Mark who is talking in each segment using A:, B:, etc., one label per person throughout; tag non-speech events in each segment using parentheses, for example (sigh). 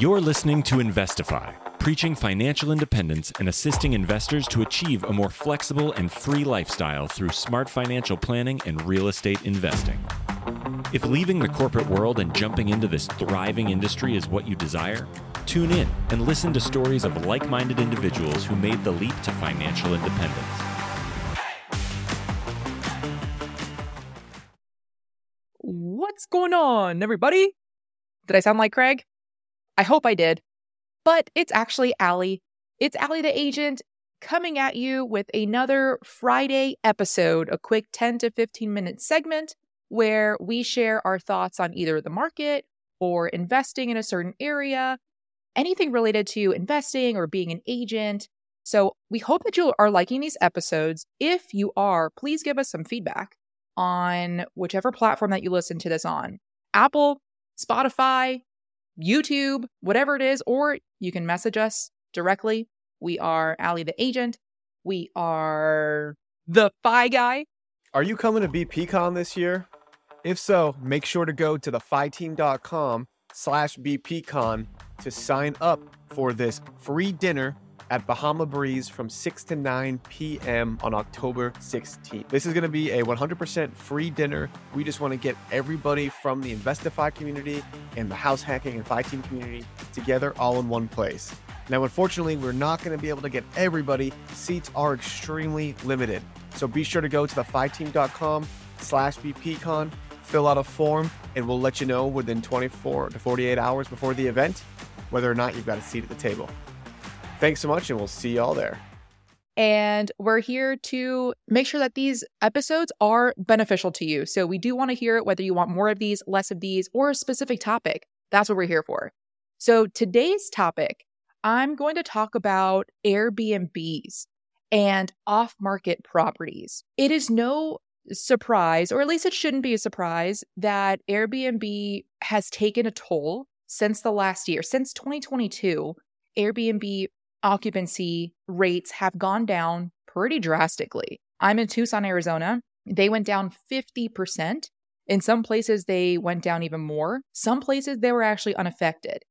A: You're listening to Investify, preaching financial independence and assisting investors to achieve a more flexible and free lifestyle through smart financial planning and real estate investing. If leaving the corporate world and jumping into this thriving industry is what you desire, tune in and listen to stories of like minded individuals who made the leap to financial independence.
B: What's going on, everybody? Did I sound like Craig? I hope I did. But it's actually Ali. It's Ali the agent coming at you with another Friday episode, a quick 10 to 15 minute segment where we share our thoughts on either the market or investing in a certain area, anything related to investing or being an agent. So we hope that you are liking these episodes. If you are, please give us some feedback on whichever platform that you listen to this on Apple, Spotify, YouTube, whatever it is, or you can message us directly. We are Ali the Agent. We are the Fi Guy.
C: Are you coming to BPCon this year? If so, make sure to go to thefiteam.com slash BPCon to sign up for this free dinner at Bahama Breeze from 6 to 9 p.m. on October 16th. This is going to be a 100% free dinner. We just want to get everybody from the Investify community and the house hacking and Fi Team community together all in one place. Now, unfortunately, we're not going to be able to get everybody. Seats are extremely limited. So be sure to go to thefiteam.com slash BPCon, fill out a form, and we'll let you know within 24 to 48 hours before the event whether or not you've got a seat at the table. Thanks so much, and we'll see y'all there.
B: And we're here to make sure that these episodes are beneficial to you. So we do want to hear whether you want more of these, less of these, or a specific topic. That's what we're here for. So today's topic, I'm going to talk about Airbnbs and off market properties. It is no surprise, or at least it shouldn't be a surprise, that Airbnb has taken a toll since the last year, since 2022. Airbnb occupancy rates have gone down pretty drastically. I'm in Tucson, Arizona. They went down 50%. In some places, they went down even more. Some places, they were actually unaffected.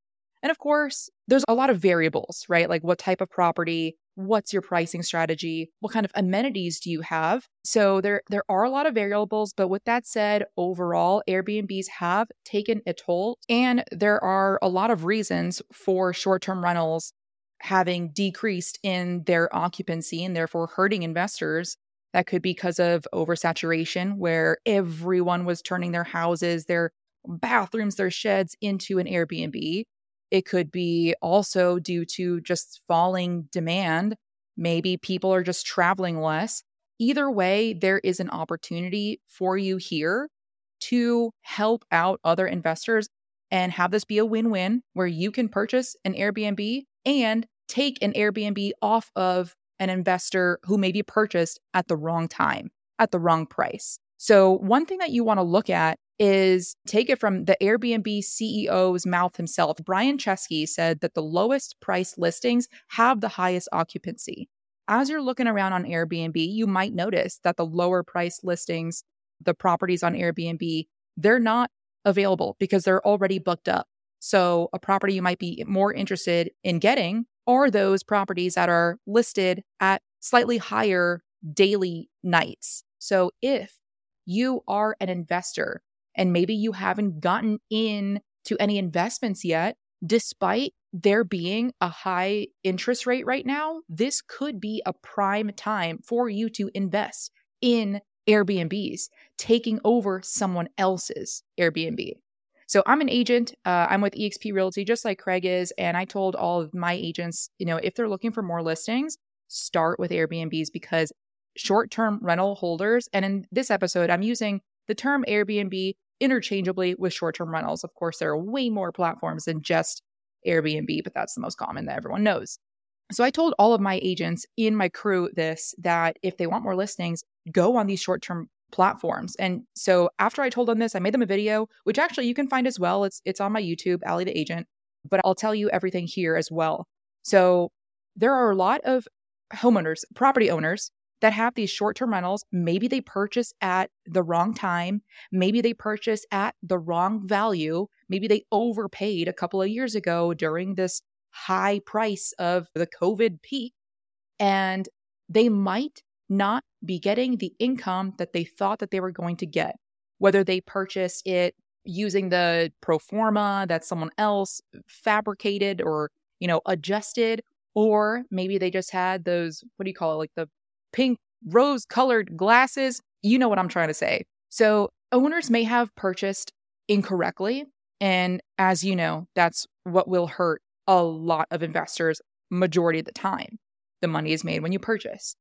B: And of course, there's a lot of variables, right? Like what type of property, what's your pricing strategy, what kind of amenities do you have? So there there are a lot of variables, but with that said, overall Airbnbs have taken a toll and there are a lot of reasons for short-term rentals having decreased in their occupancy and therefore hurting investors. That could be because of oversaturation, where everyone was turning their houses, their bathrooms, their sheds into an Airbnb. It could be also due to just falling demand. Maybe people are just traveling less. Either way, there is an opportunity for you here to help out other investors and have this be a win win where you can purchase an Airbnb and take an Airbnb off of an investor who maybe purchased at the wrong time, at the wrong price. So, one thing that you want to look at is take it from the Airbnb CEO's mouth himself. Brian Chesky said that the lowest price listings have the highest occupancy. As you're looking around on Airbnb, you might notice that the lower price listings, the properties on Airbnb, they're not available because they're already booked up. So, a property you might be more interested in getting are those properties that are listed at slightly higher daily nights. So, if you are an investor and maybe you haven't gotten in to any investments yet, despite there being a high interest rate right now, this could be a prime time for you to invest in Airbnbs, taking over someone else's Airbnb. So I'm an agent. Uh, I'm with eXp Realty, just like Craig is. And I told all of my agents, you know, if they're looking for more listings, start with Airbnbs because short term rental holders, and in this episode, I'm using the term Airbnb interchangeably with short term rentals. Of course, there are way more platforms than just Airbnb, but that's the most common that everyone knows. So I told all of my agents in my crew this that if they want more listings, go on these short term platforms. And so after I told them this, I made them a video, which actually you can find as well. It's it's on my YouTube, Ali the Agent, but I'll tell you everything here as well. So there are a lot of homeowners, property owners that have these short-term rentals. Maybe they purchase at the wrong time, maybe they purchase at the wrong value, Maybe they overpaid a couple of years ago during this high price of the COVID peak, and they might not be getting the income that they thought that they were going to get, whether they purchased it using the pro forma that someone else fabricated or, you know, adjusted, or maybe they just had those, what do you call it, like the pink rose colored glasses. You know what I'm trying to say. So owners may have purchased incorrectly. And as you know, that's what will hurt a lot of investors majority of the time. The money is made when you purchase.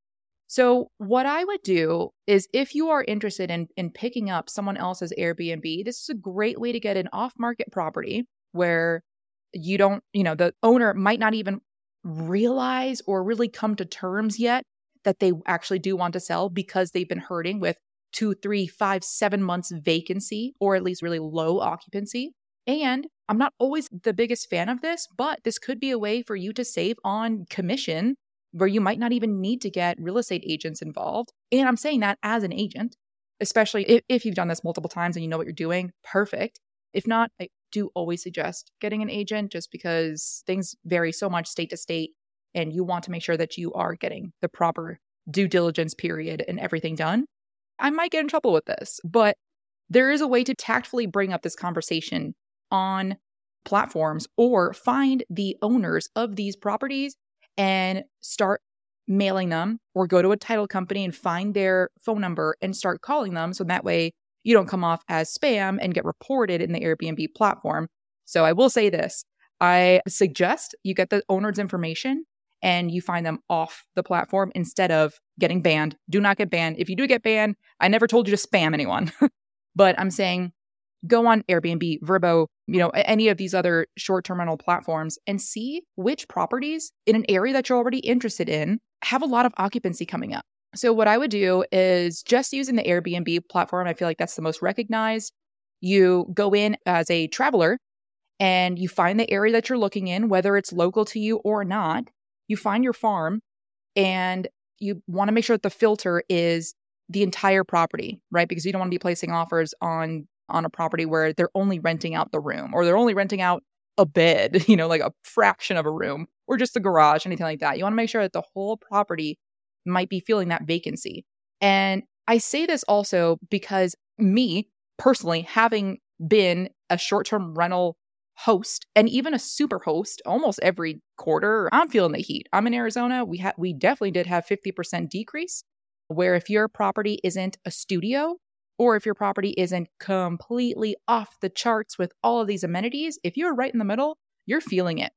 B: So, what I would do is if you are interested in, in picking up someone else's Airbnb, this is a great way to get an off market property where you don't, you know, the owner might not even realize or really come to terms yet that they actually do want to sell because they've been hurting with two, three, five, seven months vacancy or at least really low occupancy. And I'm not always the biggest fan of this, but this could be a way for you to save on commission where you might not even need to get real estate agents involved. And I'm saying that as an agent, especially if, if you've done this multiple times and you know what you're doing, perfect. If not, I do always suggest getting an agent just because things vary so much state to state and you want to make sure that you are getting the proper due diligence period and everything done. I might get in trouble with this, but there is a way to tactfully bring up this conversation on platforms or find the owners of these properties and start mailing them or go to a title company and find their phone number and start calling them. So that way you don't come off as spam and get reported in the Airbnb platform. So I will say this I suggest you get the owner's information and you find them off the platform instead of getting banned. Do not get banned. If you do get banned, I never told you to spam anyone, (laughs) but I'm saying go on Airbnb, Vrbo, you know, any of these other short-term rental platforms and see which properties in an area that you're already interested in have a lot of occupancy coming up. So what I would do is just using the Airbnb platform, I feel like that's the most recognized. You go in as a traveler and you find the area that you're looking in, whether it's local to you or not. You find your farm and you want to make sure that the filter is the entire property, right? Because you don't want to be placing offers on on a property where they're only renting out the room or they're only renting out a bed, (laughs) you know, like a fraction of a room or just the garage, anything like that. You want to make sure that the whole property might be feeling that vacancy. And I say this also because me personally, having been a short term rental host and even a super host almost every quarter, I'm feeling the heat. I'm in Arizona. We had we definitely did have 50% decrease where if your property isn't a studio, or if your property isn't completely off the charts with all of these amenities, if you're right in the middle, you're feeling it.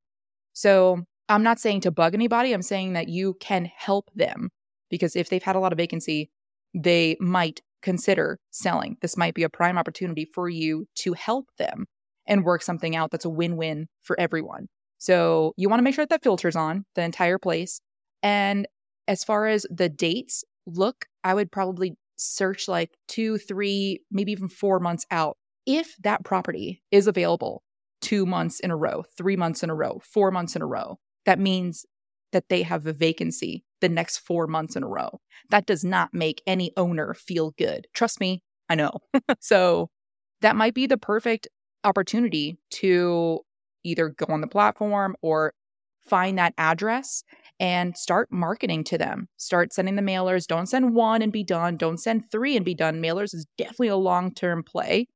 B: So I'm not saying to bug anybody, I'm saying that you can help them because if they've had a lot of vacancy, they might consider selling. This might be a prime opportunity for you to help them and work something out that's a win win for everyone. So you want to make sure that, that filters on the entire place. And as far as the dates look, I would probably search like two, three, maybe even four months out. If that property is available two months in a row, three months in a row, four months in a row, that means that they have a vacancy the next four months in a row. That does not make any owner feel good. Trust me, I know. (laughs) so that might be the perfect opportunity to either go on the platform or find that address and start marketing to them. Start sending the mailers. Don't send one and be done. Don't send three and be done. Mailers is definitely a long term play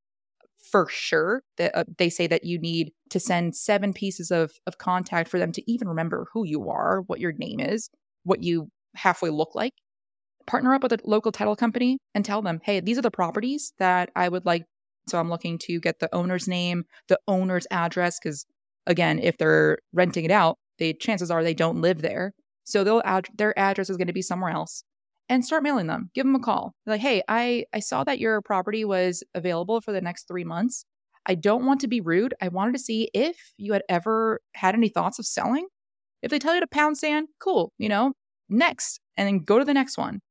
B: for sure. That uh, they say that you need to send seven pieces of of contact for them to even remember who you are, what your name is, what you halfway look like. Partner up with a local title company and tell them, hey, these are the properties that I would like. So I'm looking to get the owner's name, the owner's address, because again, if they're renting it out, the chances are they don't live there. So they'll add their address is going to be somewhere else and start mailing them. Give them a call. like, hey, I, I saw that your property was available for the next three months. I don't want to be rude. I wanted to see if you had ever had any thoughts of selling. If they tell you to pound sand, cool, you know, next, and then go to the next one.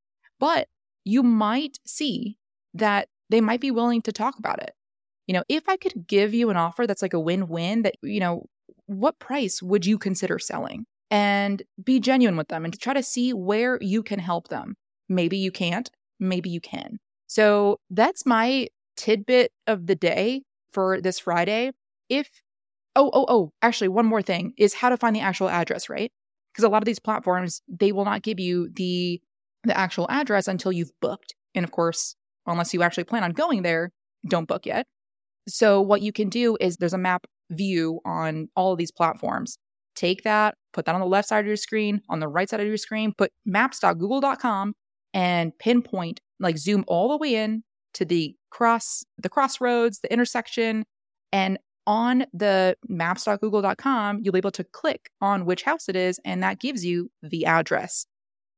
B: But you might see that they might be willing to talk about it. You know, if I could give you an offer that's like a win win that, you know, what price would you consider selling? And be genuine with them and try to see where you can help them. Maybe you can't, maybe you can. So that's my tidbit of the day for this Friday. if, oh, oh, oh, actually, one more thing is how to find the actual address, right? Because a lot of these platforms, they will not give you the the actual address until you've booked. And of course, unless you actually plan on going there, don't book yet. So what you can do is there's a map view on all of these platforms. Take that, put that on the left side of your screen, on the right side of your screen, put maps.google.com and pinpoint, like zoom all the way in to the cross, the crossroads, the intersection, and on the maps.google.com, you'll be able to click on which house it is, and that gives you the address.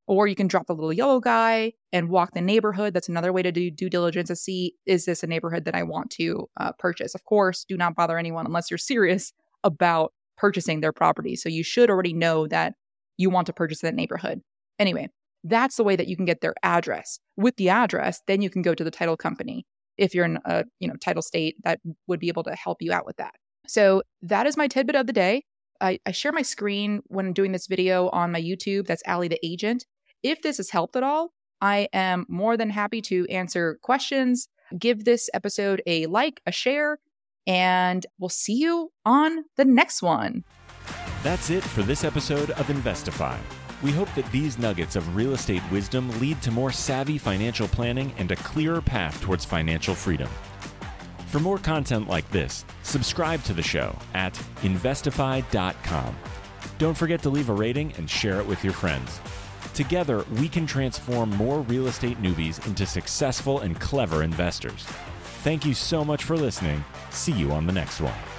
B: Or you can drop the little yellow guy and walk the neighborhood. That's another way to do due diligence to see is this a neighborhood that I want to uh, purchase? Of course, do not bother anyone unless you're serious about purchasing their property. So you should already know that you want to purchase that neighborhood. Anyway, that's the way that you can get their address. With the address, then you can go to the title company. If you're in a you know title state, that would be able to help you out with that. So that is my tidbit of the day. I, I share my screen when doing this video on my YouTube. That's Ali the Agent. If this has helped at all, I am more than happy to answer questions. Give this episode a like, a share, and we'll see you on the next one.
A: That's it for this episode of Investify. We hope that these nuggets of real estate wisdom lead to more savvy financial planning and a clearer path towards financial freedom. For more content like this, subscribe to the show at investify.com. Don't forget to leave a rating and share it with your friends. Together, we can transform more real estate newbies into successful and clever investors. Thank you so much for listening. See you on the next one.